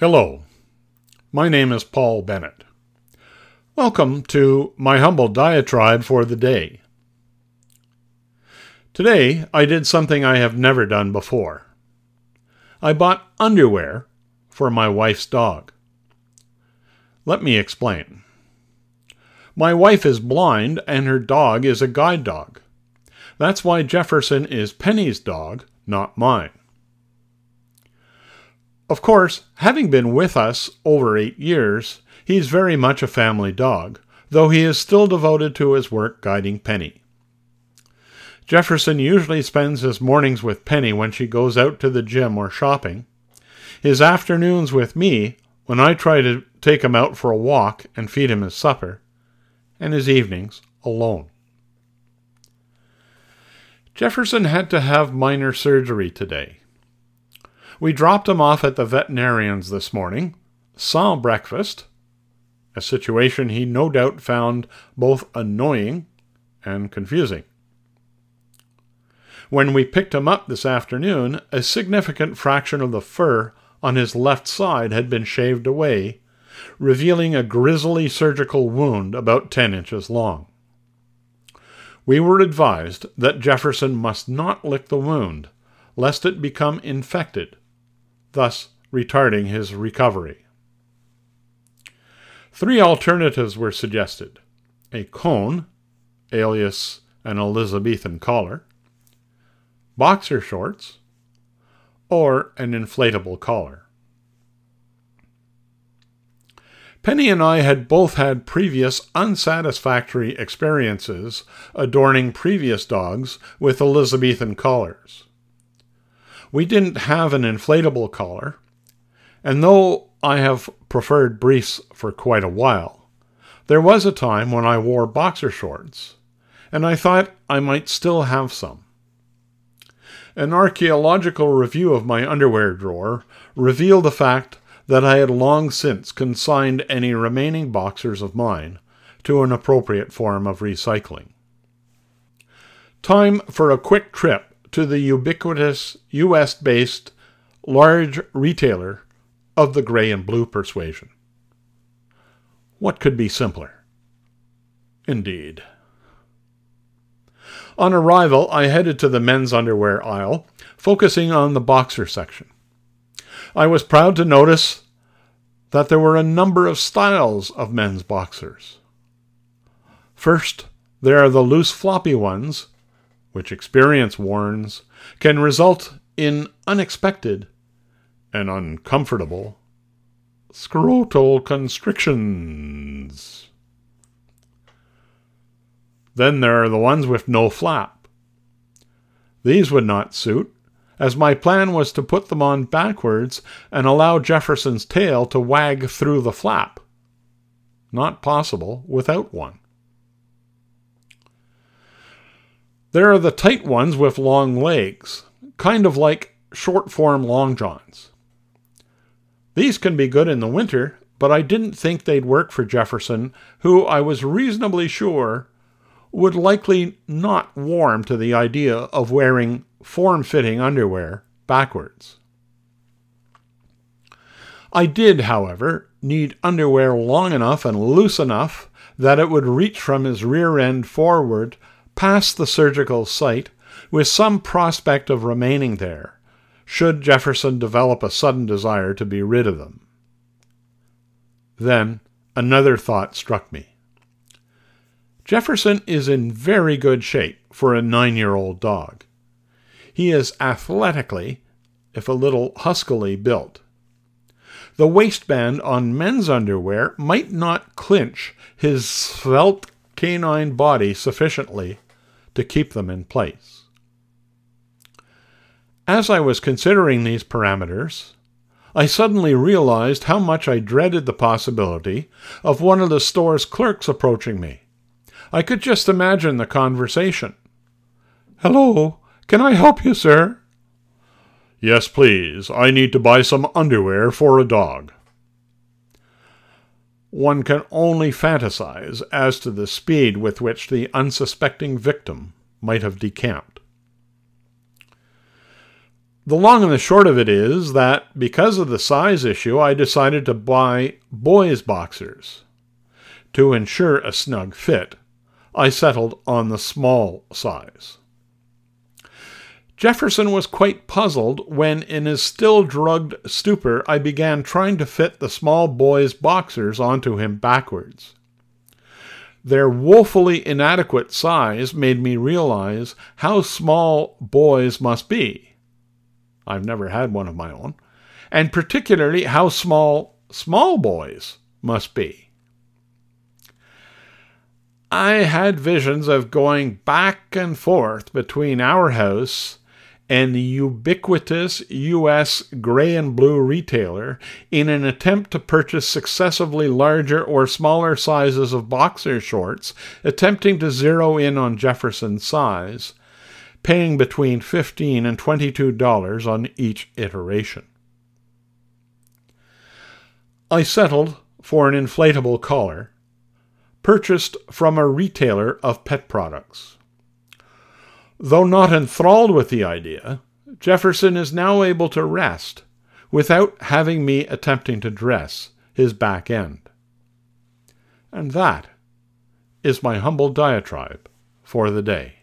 Hello, my name is Paul Bennett. Welcome to my humble diatribe for the day. Today, I did something I have never done before. I bought underwear for my wife's dog. Let me explain. My wife is blind and her dog is a guide dog. That's why Jefferson is Penny's dog, not mine. Of course, having been with us over eight years, he's very much a family dog, though he is still devoted to his work guiding Penny. Jefferson usually spends his mornings with Penny when she goes out to the gym or shopping, his afternoons with me when I try to take him out for a walk and feed him his supper, and his evenings alone. Jefferson had to have minor surgery today. We dropped him off at the veterinarian's this morning, sans breakfast, a situation he no doubt found both annoying and confusing. When we picked him up this afternoon, a significant fraction of the fur on his left side had been shaved away, revealing a grisly surgical wound about 10 inches long. We were advised that Jefferson must not lick the wound, lest it become infected, thus retarding his recovery. Three alternatives were suggested a cone, alias an Elizabethan collar, boxer shorts, or an inflatable collar. Penny and I had both had previous unsatisfactory experiences adorning previous dogs with Elizabethan collars. We didn't have an inflatable collar, and though I have preferred briefs for quite a while, there was a time when I wore boxer shorts, and I thought I might still have some. An archaeological review of my underwear drawer revealed the fact that I had long since consigned any remaining boxers of mine to an appropriate form of recycling. Time for a quick trip to the ubiquitous US based large retailer of the gray and blue persuasion. What could be simpler? Indeed. On arrival, I headed to the men's underwear aisle, focusing on the boxer section. I was proud to notice that there were a number of styles of men's boxers. First, there are the loose floppy ones, which experience warns can result in unexpected and uncomfortable scrotal constrictions. Then there are the ones with no flap. These would not suit, as my plan was to put them on backwards and allow Jefferson's tail to wag through the flap. Not possible without one. There are the tight ones with long legs, kind of like short form long johns. These can be good in the winter, but I didn't think they'd work for Jefferson, who I was reasonably sure would likely not warm to the idea of wearing form fitting underwear backwards. I did, however, need underwear long enough and loose enough that it would reach from his rear end forward past the surgical site with some prospect of remaining there, should Jefferson develop a sudden desire to be rid of them. Then another thought struck me. Jefferson is in very good shape for a nine year old dog. He is athletically, if a little huskily, built. The waistband on men's underwear might not clinch his svelte canine body sufficiently to keep them in place. As I was considering these parameters, I suddenly realized how much I dreaded the possibility of one of the store's clerks approaching me. I could just imagine the conversation. Hello, can I help you, sir? Yes, please. I need to buy some underwear for a dog. One can only fantasize as to the speed with which the unsuspecting victim might have decamped. The long and the short of it is that because of the size issue, I decided to buy boys' boxers. To ensure a snug fit, I settled on the small size. Jefferson was quite puzzled when, in his still drugged stupor, I began trying to fit the small boy's boxers onto him backwards. Their woefully inadequate size made me realize how small boys must be. I've never had one of my own, and particularly how small small boys must be. I had visions of going back and forth between our house and the ubiquitous U.S. gray and blue retailer in an attempt to purchase successively larger or smaller sizes of boxer shorts, attempting to zero in on Jefferson's size, paying between 15 and $22 on each iteration. I settled for an inflatable collar, purchased from a retailer of pet products. Though not enthralled with the idea, Jefferson is now able to rest without having me attempting to dress his back end. And that is my humble diatribe for the day.